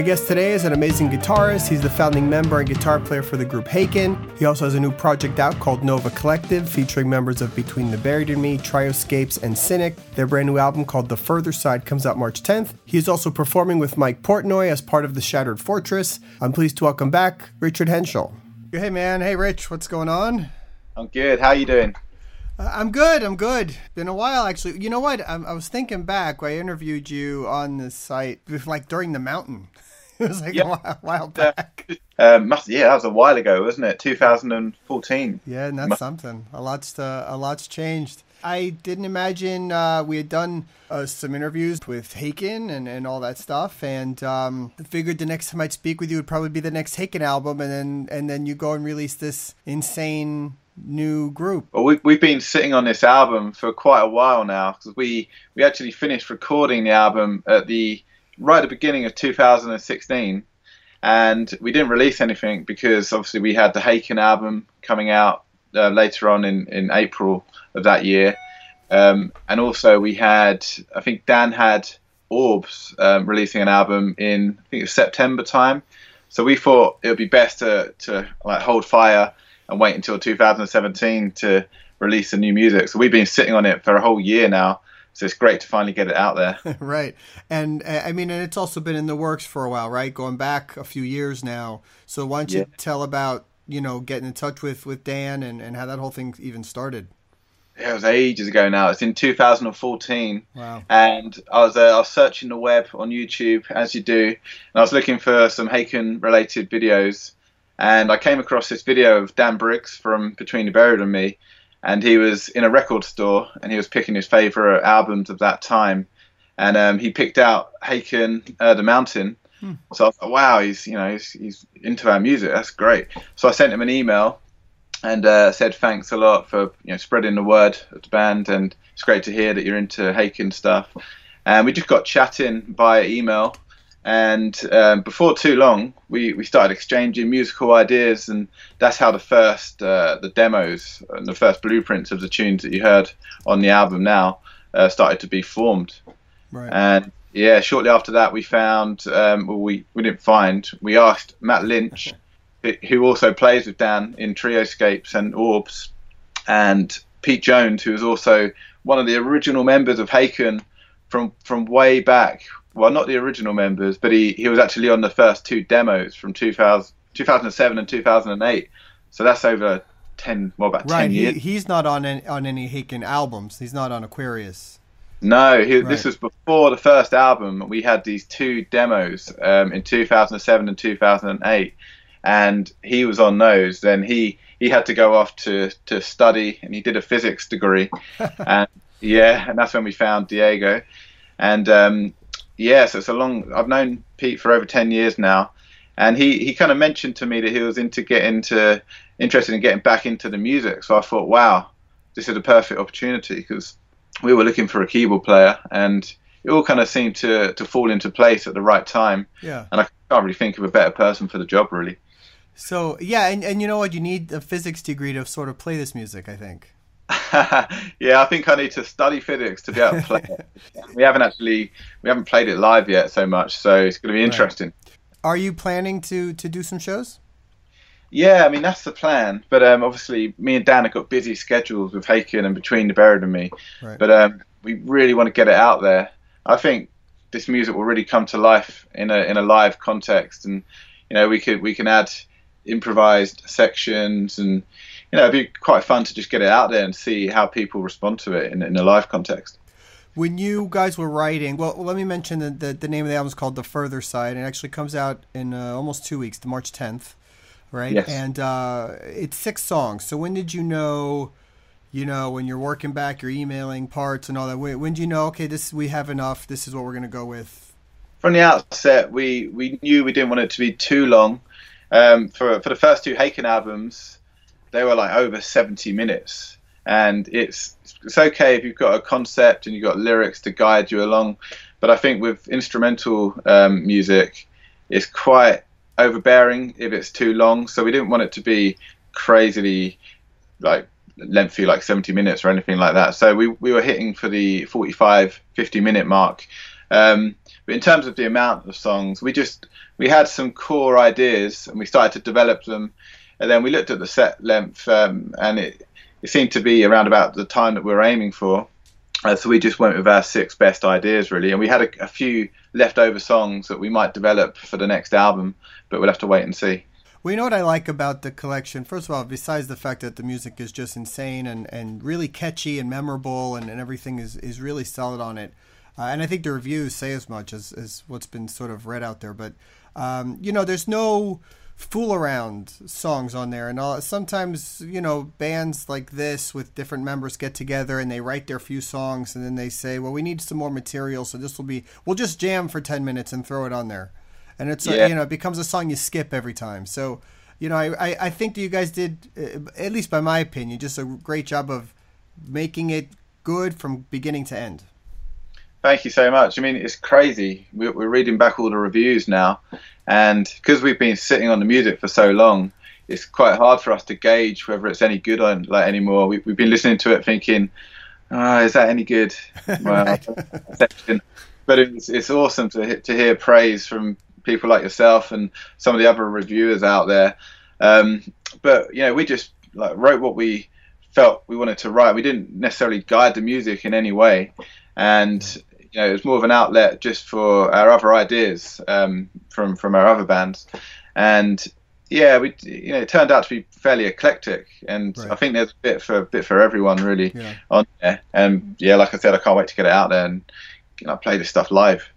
My guest today is an amazing guitarist. He's the founding member and guitar player for the group Haken. He also has a new project out called Nova Collective, featuring members of Between the Buried and Me, Trioscapes, and Cynic. Their brand new album called The Further Side comes out March 10th. He is also performing with Mike Portnoy as part of the Shattered Fortress. I'm pleased to welcome back Richard Henshall. Hey man, hey Rich, what's going on? I'm good. How are you doing? Uh, I'm good. I'm good. Been a while, actually. You know what? I, I was thinking back. I interviewed you on the site, like during the mountain. it was like yeah. a while, while back. Uh, must, yeah, that was a while ago, wasn't it? 2014. Yeah, and that's must- something. A lot's uh, a lot's changed. I didn't imagine uh, we had done uh, some interviews with Haken and, and all that stuff, and um, figured the next time I'd speak with you would probably be the next Haken album, and then and then you go and release this insane new group? Well, we, we've been sitting on this album for quite a while now because we, we actually finished recording the album at the right at the beginning of 2016 and we didn't release anything because obviously we had the Haken album coming out uh, later on in, in April of that year. Um, and also we had, I think Dan had Orbs um, releasing an album in, I think it was September time. So we thought it would be best to, to like hold fire and wait until 2017 to release the new music. So we've been sitting on it for a whole year now. So it's great to finally get it out there. right. And uh, I mean, and it's also been in the works for a while, right? Going back a few years now. So why don't you yeah. tell about, you know, getting in touch with, with Dan and, and how that whole thing even started? it was ages ago now. It's in 2014. Wow. And I was uh, I was searching the web on YouTube as you do, and I was looking for some Haken related videos, and I came across this video of Dan Briggs from Between the Buried and Me, and he was in a record store and he was picking his favorite albums of that time, and um, he picked out Haken, uh, The Mountain. Hmm. So I thought, wow, he's you know he's, he's into our music. That's great. So I sent him an email and uh, said thanks a lot for you know spreading the word of the band, and it's great to hear that you're into Haken stuff. And we just got chatting by email and um, before too long, we, we started exchanging musical ideas, and that's how the first uh, the demos and the first blueprints of the tunes that you heard on the album now uh, started to be formed. Right. And yeah, shortly after that, we found um, well, we we didn't find. We asked Matt Lynch, who also plays with Dan in Trioscapes and Orbs, and Pete Jones, who was also one of the original members of Haken from from way back well, not the original members, but he, he was actually on the first two demos from 2000, 2007 and 2008. So that's over 10, well, about right. 10 years. He, he's not on any, on any Haken albums. He's not on Aquarius. No, he, right. this was before the first album. We had these two demos um, in 2007 and 2008, and he was on those. Then he, he had to go off to, to study, and he did a physics degree. and yeah, and that's when we found Diego. And um, Yes, it's a long. I've known Pete for over ten years now, and he, he kind of mentioned to me that he was into getting to interested in getting back into the music. So I thought, wow, this is a perfect opportunity because we were looking for a keyboard player, and it all kind of seemed to to fall into place at the right time. Yeah, and I can't really think of a better person for the job, really. So yeah, and, and you know what? You need a physics degree to sort of play this music. I think. yeah, I think I need to study physics to be able to play it. we haven't actually we haven't played it live yet so much, so it's going to be interesting. Right. Are you planning to to do some shows? Yeah, I mean that's the plan. But um, obviously, me and Dan have got busy schedules with Haken and Between the Buried and Me. Right. But um, we really want to get it out there. I think this music will really come to life in a in a live context, and you know we could we can add improvised sections and you know, it'd be quite fun to just get it out there and see how people respond to it in, in a live context. When you guys were writing, well, let me mention that the, the name of the album is called The Further Side, and it actually comes out in uh, almost two weeks, the March 10th, right? Yes. And uh, it's six songs. So when did you know, you know, when you're working back, you're emailing parts and all that, when, when did you know, okay, this we have enough, this is what we're going to go with? From the outset, we, we knew we didn't want it to be too long. Um, for, for the first two Haken albums, they were like over 70 minutes. And it's it's okay if you've got a concept and you've got lyrics to guide you along but i think with instrumental um, music it's quite overbearing if it's too long. So we didn't want it to be crazily like lengthy like 70 minutes or anything like that. So we, we were hitting for the 45 50 minute mark. Um, But in terms of the amount of songs, we just we had some core ideas and we started to develop them, and then we looked at the set length um, and it it seemed to be around about the time that we were aiming for. Uh, so we just went with our six best ideas really, and we had a, a few leftover songs that we might develop for the next album, but we'll have to wait and see. Well, you know what I like about the collection? First of all, besides the fact that the music is just insane and, and really catchy and memorable and, and everything is, is really solid on it. Uh, and I think the reviews say as much as, as what's been sort of read out there. But, um, you know, there's no fool around songs on there. And all, sometimes, you know, bands like this with different members get together and they write their few songs and then they say, well, we need some more material. So this will be, we'll just jam for 10 minutes and throw it on there and it's yeah. a, you know it becomes a song you skip every time. So you know I, I think that you guys did uh, at least by my opinion just a great job of making it good from beginning to end. Thank you so much. I mean, it's crazy. We're, we're reading back all the reviews now, and because we've been sitting on the music for so long, it's quite hard for us to gauge whether it's any good on like anymore. We, have been listening to it thinking, oh, is that any good? Well, but it's, it's awesome to to hear praise from people like yourself and some of the other reviewers out there. Um, but you know, we just like wrote what we felt we wanted to write. We didn't necessarily guide the music in any way, and you know, it was more of an outlet just for our other ideas um, from from our other bands. And yeah, we you know it turned out to be fairly eclectic, and right. I think there's a bit for a bit for everyone really yeah. on there. And yeah, like I said, I can't wait to get it out there and you know, play this stuff live.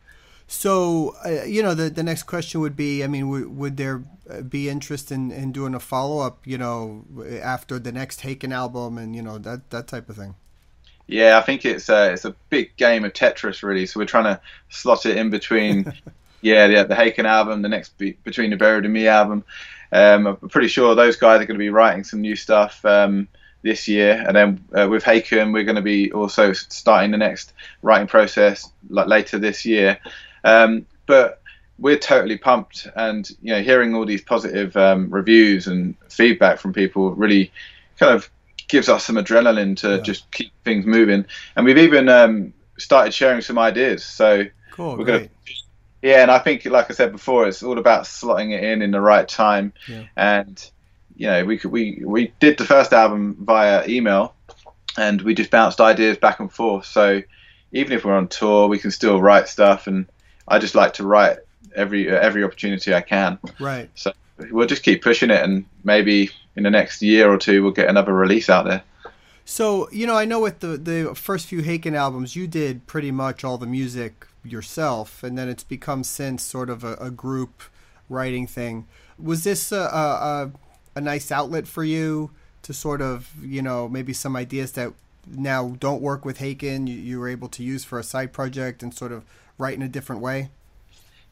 So, uh, you know, the, the next question would be I mean, w- would there uh, be interest in, in doing a follow up, you know, after the next Haken album and, you know, that, that type of thing? Yeah, I think it's a, it's a big game of Tetris, really. So we're trying to slot it in between, yeah, the, the Haken album, the next be, between the Buried and Me album. Um, I'm pretty sure those guys are going to be writing some new stuff. Um, this year, and then uh, with Haken, we're going to be also starting the next writing process like later this year. Um, but we're totally pumped, and you know, hearing all these positive um, reviews and feedback from people really kind of gives us some adrenaline to yeah. just keep things moving. And we've even um, started sharing some ideas. So cool, we're going to. Yeah, and I think, like I said before, it's all about slotting it in in the right time. Yeah. And you know, we could, we we did the first album via email, and we just bounced ideas back and forth. So even if we're on tour, we can still write stuff and I just like to write every every opportunity I can. Right. So we'll just keep pushing it, and maybe in the next year or two, we'll get another release out there. So you know, I know with the the first few Haken albums, you did pretty much all the music yourself, and then it's become since sort of a, a group writing thing. Was this a, a, a nice outlet for you to sort of you know maybe some ideas that now don't work with Haken you, you were able to use for a side project and sort of write in a different way?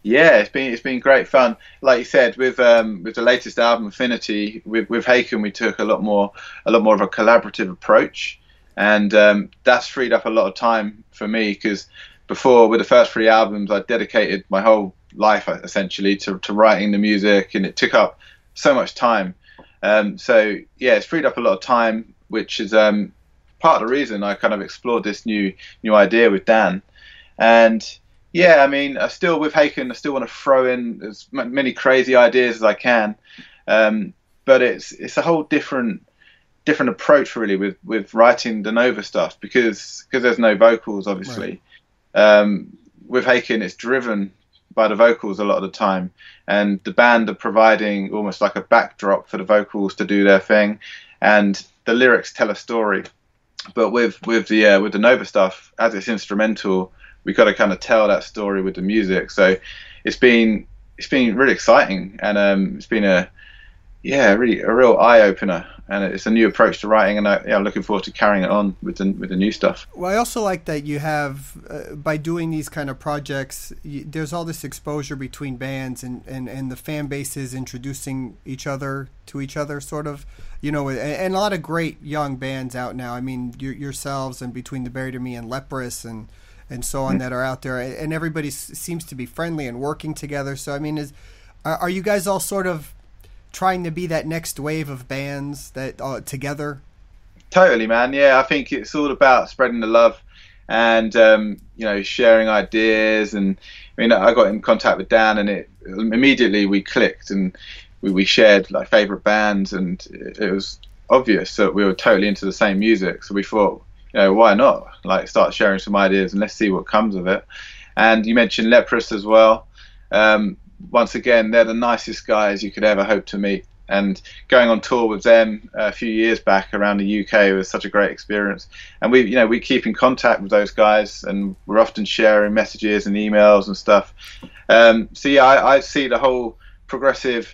Yeah, it's been it's been great fun. Like you said, with um, with the latest album Affinity, with with Haken, we took a lot more a lot more of a collaborative approach, and um, that's freed up a lot of time for me because before with the first three albums, I dedicated my whole life essentially to, to writing the music, and it took up so much time. Um, so yeah, it's freed up a lot of time, which is um, part of the reason I kind of explored this new new idea with Dan, and yeah, I mean, I still with Haken, I still want to throw in as many crazy ideas as I can, um, but it's it's a whole different different approach really with with writing the Nova stuff because because there's no vocals obviously. Right. Um, with Haken, it's driven by the vocals a lot of the time, and the band are providing almost like a backdrop for the vocals to do their thing, and the lyrics tell a story. But with with the uh, with the Nova stuff, as it's instrumental, we got to kind of tell that story with the music. So it's been it's been really exciting, and um, it's been a yeah, really a real eye opener, and it's a new approach to writing, and I, yeah, I'm looking forward to carrying it on with the with the new stuff. Well, I also like that you have uh, by doing these kind of projects, you, there's all this exposure between bands, and, and and the fan bases introducing each other to each other, sort of, you know, and, and a lot of great young bands out now. I mean, yourselves and between the Buried and Me and Leprous and and so on mm-hmm. that are out there, and everybody seems to be friendly and working together. So I mean, is are, you guys all sort of trying to be that next wave of bands that uh, together? Totally, man. Yeah, I think it's all about spreading the love and um, you know sharing ideas and I mean I got in contact with Dan and it immediately we clicked and we, we shared like favorite bands and it, it was obvious that we were totally into the same music so we thought you know why not like start sharing some ideas and let's see what comes of it and you mentioned Leprous as well um, once again they're the nicest guys you could ever hope to meet and going on tour with them a few years back around the UK was such a great experience. And we, you know, we keep in contact with those guys, and we're often sharing messages and emails and stuff. Um, so yeah, I, I, see the whole progressive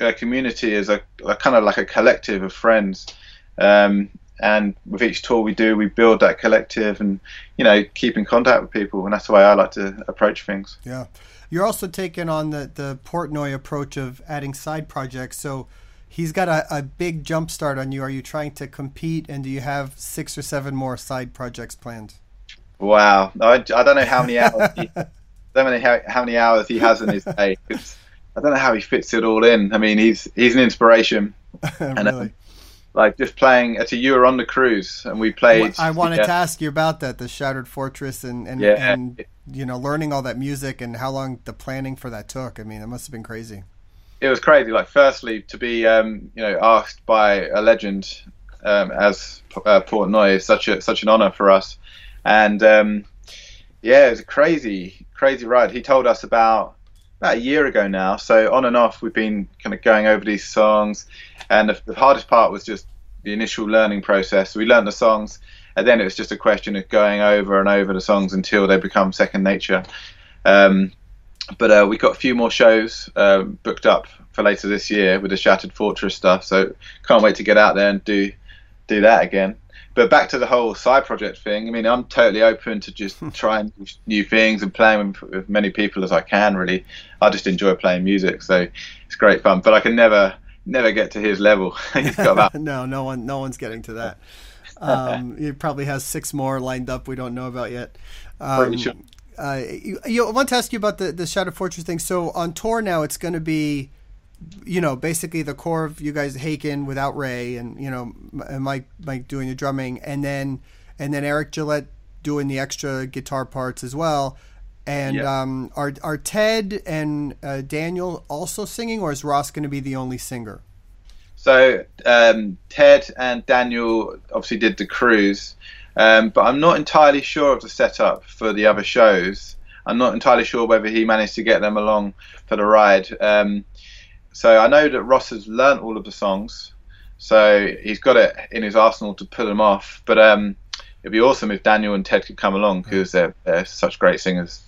uh, community as a, a, kind of like a collective of friends. Um, and with each tour we do, we build that collective, and you know, keep in contact with people, and that's the way I like to approach things. Yeah. You're also taking on the, the Portnoy approach of adding side projects. So he's got a, a big jump start on you. Are you trying to compete, and do you have six or seven more side projects planned? Wow, I, I don't know how many hours. He, I don't know how, how many hours he has in his day. I don't know how he fits it all in. I mean, he's he's an inspiration. really? And, um, like just playing at a you were on the cruise and we played i wanted yeah. to ask you about that the shattered fortress and and, yeah. and you know learning all that music and how long the planning for that took. I mean it must have been crazy. It was crazy. Like firstly to be um, you know asked by a legend um, as uh, portnoy is such a such an honor for us. And um, yeah it was a crazy crazy ride. He told us about about a year ago now. So on and off, we've been kind of going over these songs, and the, the hardest part was just the initial learning process. We learned the songs, and then it was just a question of going over and over the songs until they become second nature. Um, but uh, we got a few more shows uh, booked up for later this year with the Shattered Fortress stuff. So can't wait to get out there and do do that again but back to the whole side project thing. I mean, I'm totally open to just trying new things and playing with, with, many people as I can. Really, I just enjoy playing music, so it's great fun. But I can never, never get to his level. no, no one, no one's getting to that. Um, he probably has six more lined up we don't know about yet. Um, sure. uh, you, you, I want to ask you about the the Shattered Fortress thing. So on tour now, it's going to be you know, basically the core of you guys, Haken without Ray, and you know, and Mike Mike doing the drumming, and then and then Eric Gillette doing the extra guitar parts as well. And yep. um, are are Ted and uh, Daniel also singing, or is Ross going to be the only singer? So um, Ted and Daniel obviously did the cruise, um, but I'm not entirely sure of the setup for the other shows. I'm not entirely sure whether he managed to get them along for the ride. Um, so I know that Ross has learnt all of the songs, so he's got it in his arsenal to pull them off. But um, it'd be awesome if Daniel and Ted could come along because they're, they're such great singers.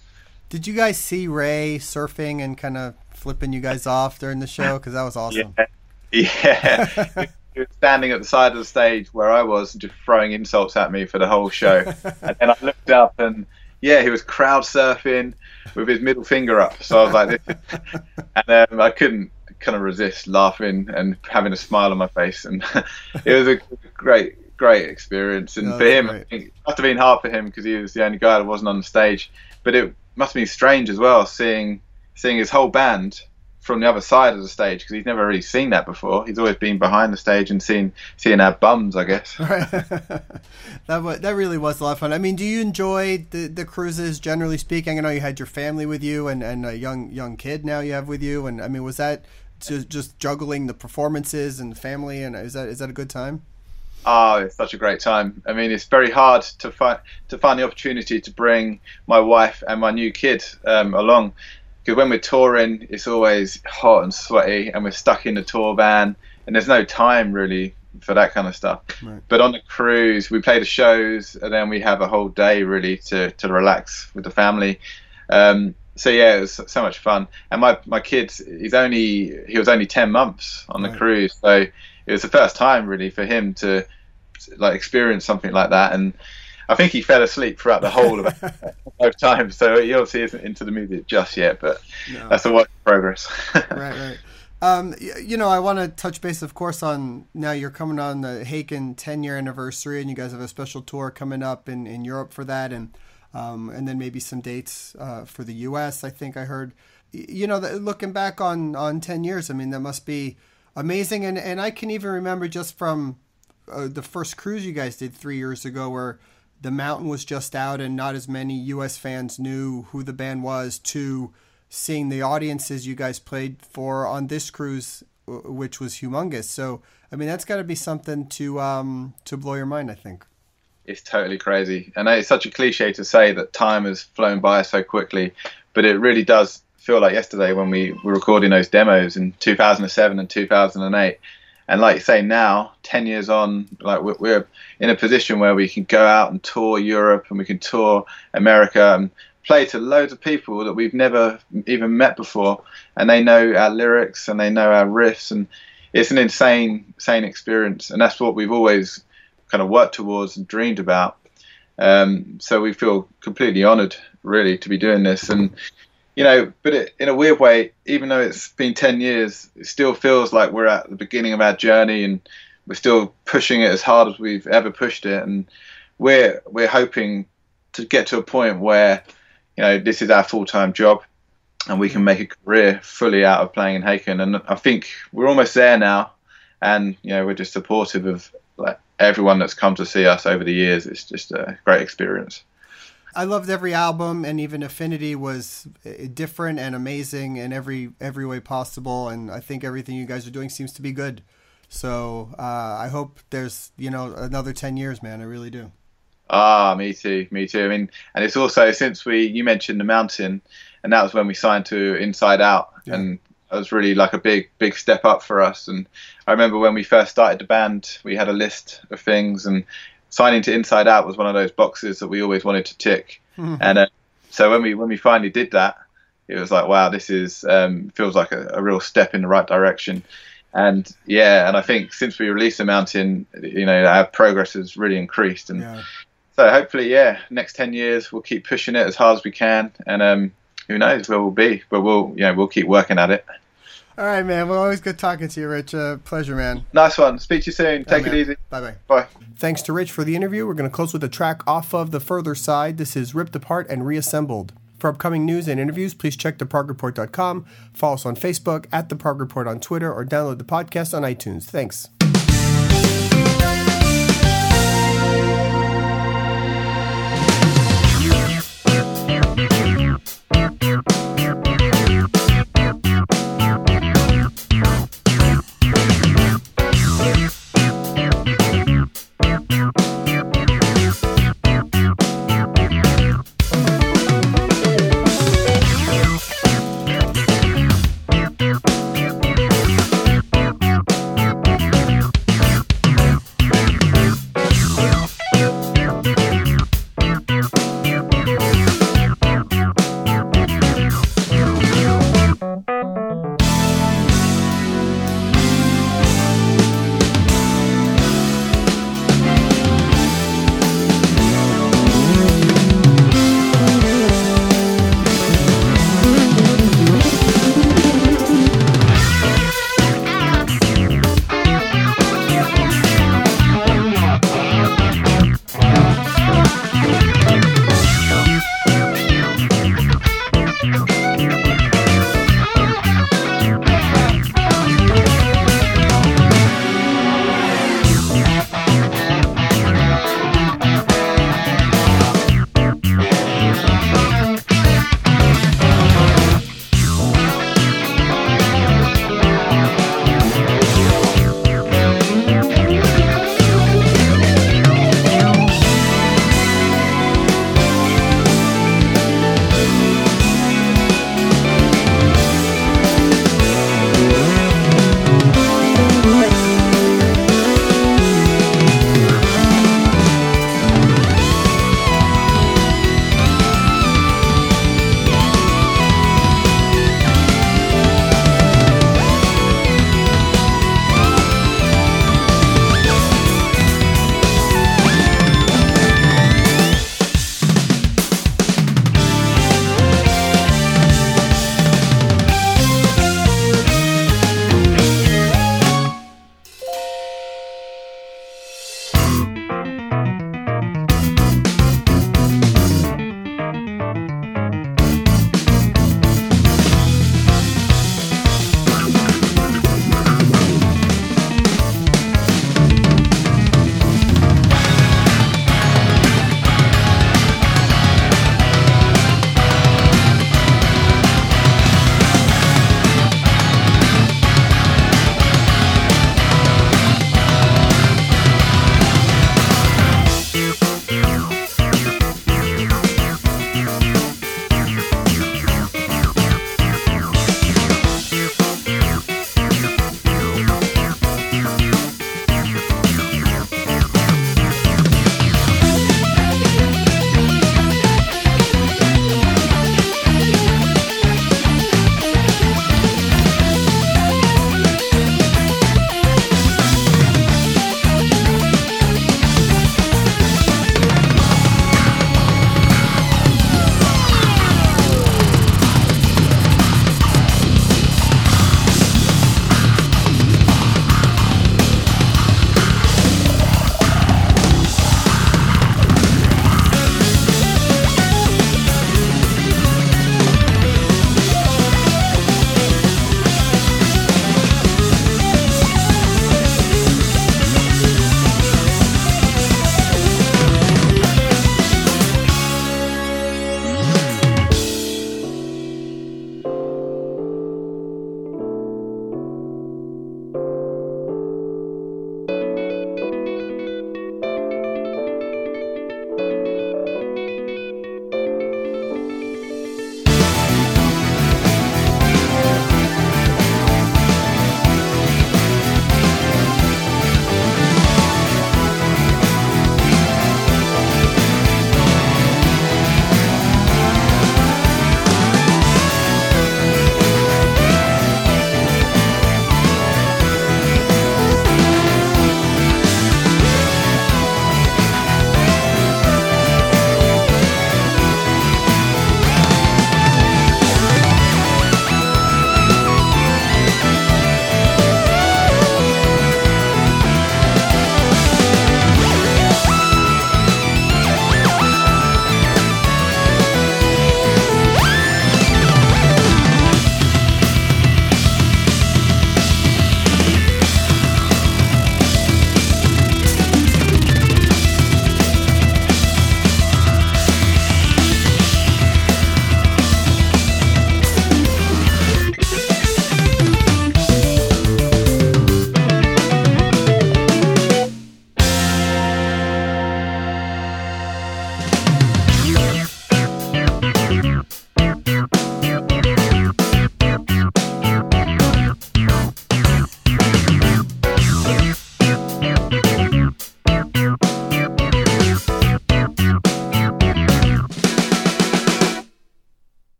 Did you guys see Ray surfing and kind of flipping you guys off during the show? Because that was awesome. Yeah. yeah. he was standing at the side of the stage where I was, just throwing insults at me for the whole show. and then I looked up and yeah, he was crowd surfing with his middle finger up. So I was like, and um, I couldn't kind of resist laughing and having a smile on my face, and it was a great, great experience. And no, for him, it must have been hard for him because he was the only guy that wasn't on the stage. But it must have been strange as well seeing seeing his whole band from the other side of the stage because he's never really seen that before. He's always been behind the stage and seen seeing our bums, I guess. that that really was a lot of fun. I mean, do you enjoy the the cruises generally speaking? I know you had your family with you and, and a young young kid now you have with you, and I mean, was that just just juggling the performances and family and is that is that a good time? Oh, it's such a great time. I mean, it's very hard to find to find the opportunity to bring my wife and my new kid um, along because when we're touring, it's always hot and sweaty, and we're stuck in the tour van, and there's no time really for that kind of stuff. Right. But on the cruise, we play the shows, and then we have a whole day really to to relax with the family. Um, so yeah, it was so much fun. And my my kid, he's only he was only ten months on the right. cruise, so it was the first time really for him to like experience something like that. And I think he fell asleep throughout the whole of both times. So he obviously isn't into the music just yet, but no. that's a work in progress. right, right. Um, you know, I want to touch base, of course, on now you're coming on the Haken 10 year anniversary, and you guys have a special tour coming up in, in Europe for that. And um, and then maybe some dates uh, for the U.S. I think I heard. You know, looking back on on ten years, I mean, that must be amazing. And and I can even remember just from uh, the first cruise you guys did three years ago, where the mountain was just out and not as many U.S. fans knew who the band was to seeing the audiences you guys played for on this cruise, which was humongous. So, I mean, that's got to be something to um, to blow your mind. I think it's totally crazy, and it's such a cliche to say that time has flown by so quickly, but it really does feel like yesterday when we were recording those demos in 2007 and 2008 and like you say now 10 years on like we're, in a position where we can go out and tour europe and we can tour america and play to loads of people that we've never even met before. And they know our lyrics and they know our riffs and it's an insane insane experience. And that's what we've always kind of worked towards and dreamed about um, so we feel completely honored really to be doing this and you know, but it, in a weird way, even though it's been 10 years, it still feels like we're at the beginning of our journey and we're still pushing it as hard as we've ever pushed it. And we're, we're hoping to get to a point where, you know, this is our full time job and we can make a career fully out of playing in Haken. And I think we're almost there now. And, you know, we're just supportive of like everyone that's come to see us over the years. It's just a great experience. I loved every album, and even Affinity was uh, different and amazing in every every way possible. And I think everything you guys are doing seems to be good. So uh, I hope there's you know another ten years, man. I really do. Ah, me too, me too. I mean, and it's also since we you mentioned the mountain, and that was when we signed to Inside Out, yeah. and that was really like a big big step up for us. And I remember when we first started the band, we had a list of things, and signing to Inside Out was one of those boxes that we always wanted to tick. Mm-hmm. And uh, so when we when we finally did that, it was like, wow, this is um, feels like a, a, real step in the right direction. And yeah, and I think since we released the mountain, you know, our progress has really increased. And yeah. so hopefully, yeah, next ten years we'll keep pushing it as hard as we can. And um, who knows where we'll be, but we'll yeah we'll keep working at it. All right, man. Well, always good talking to you, Rich. Uh, pleasure, man. Nice one. Speak to you soon. Take right, it easy. Bye bye. Bye. Thanks to Rich for the interview. We're going to close with a track off of The Further Side. This is Ripped Apart and Reassembled. For upcoming news and interviews, please check theprogreport.com, follow us on Facebook, at The Prog Report on Twitter, or download the podcast on iTunes. Thanks.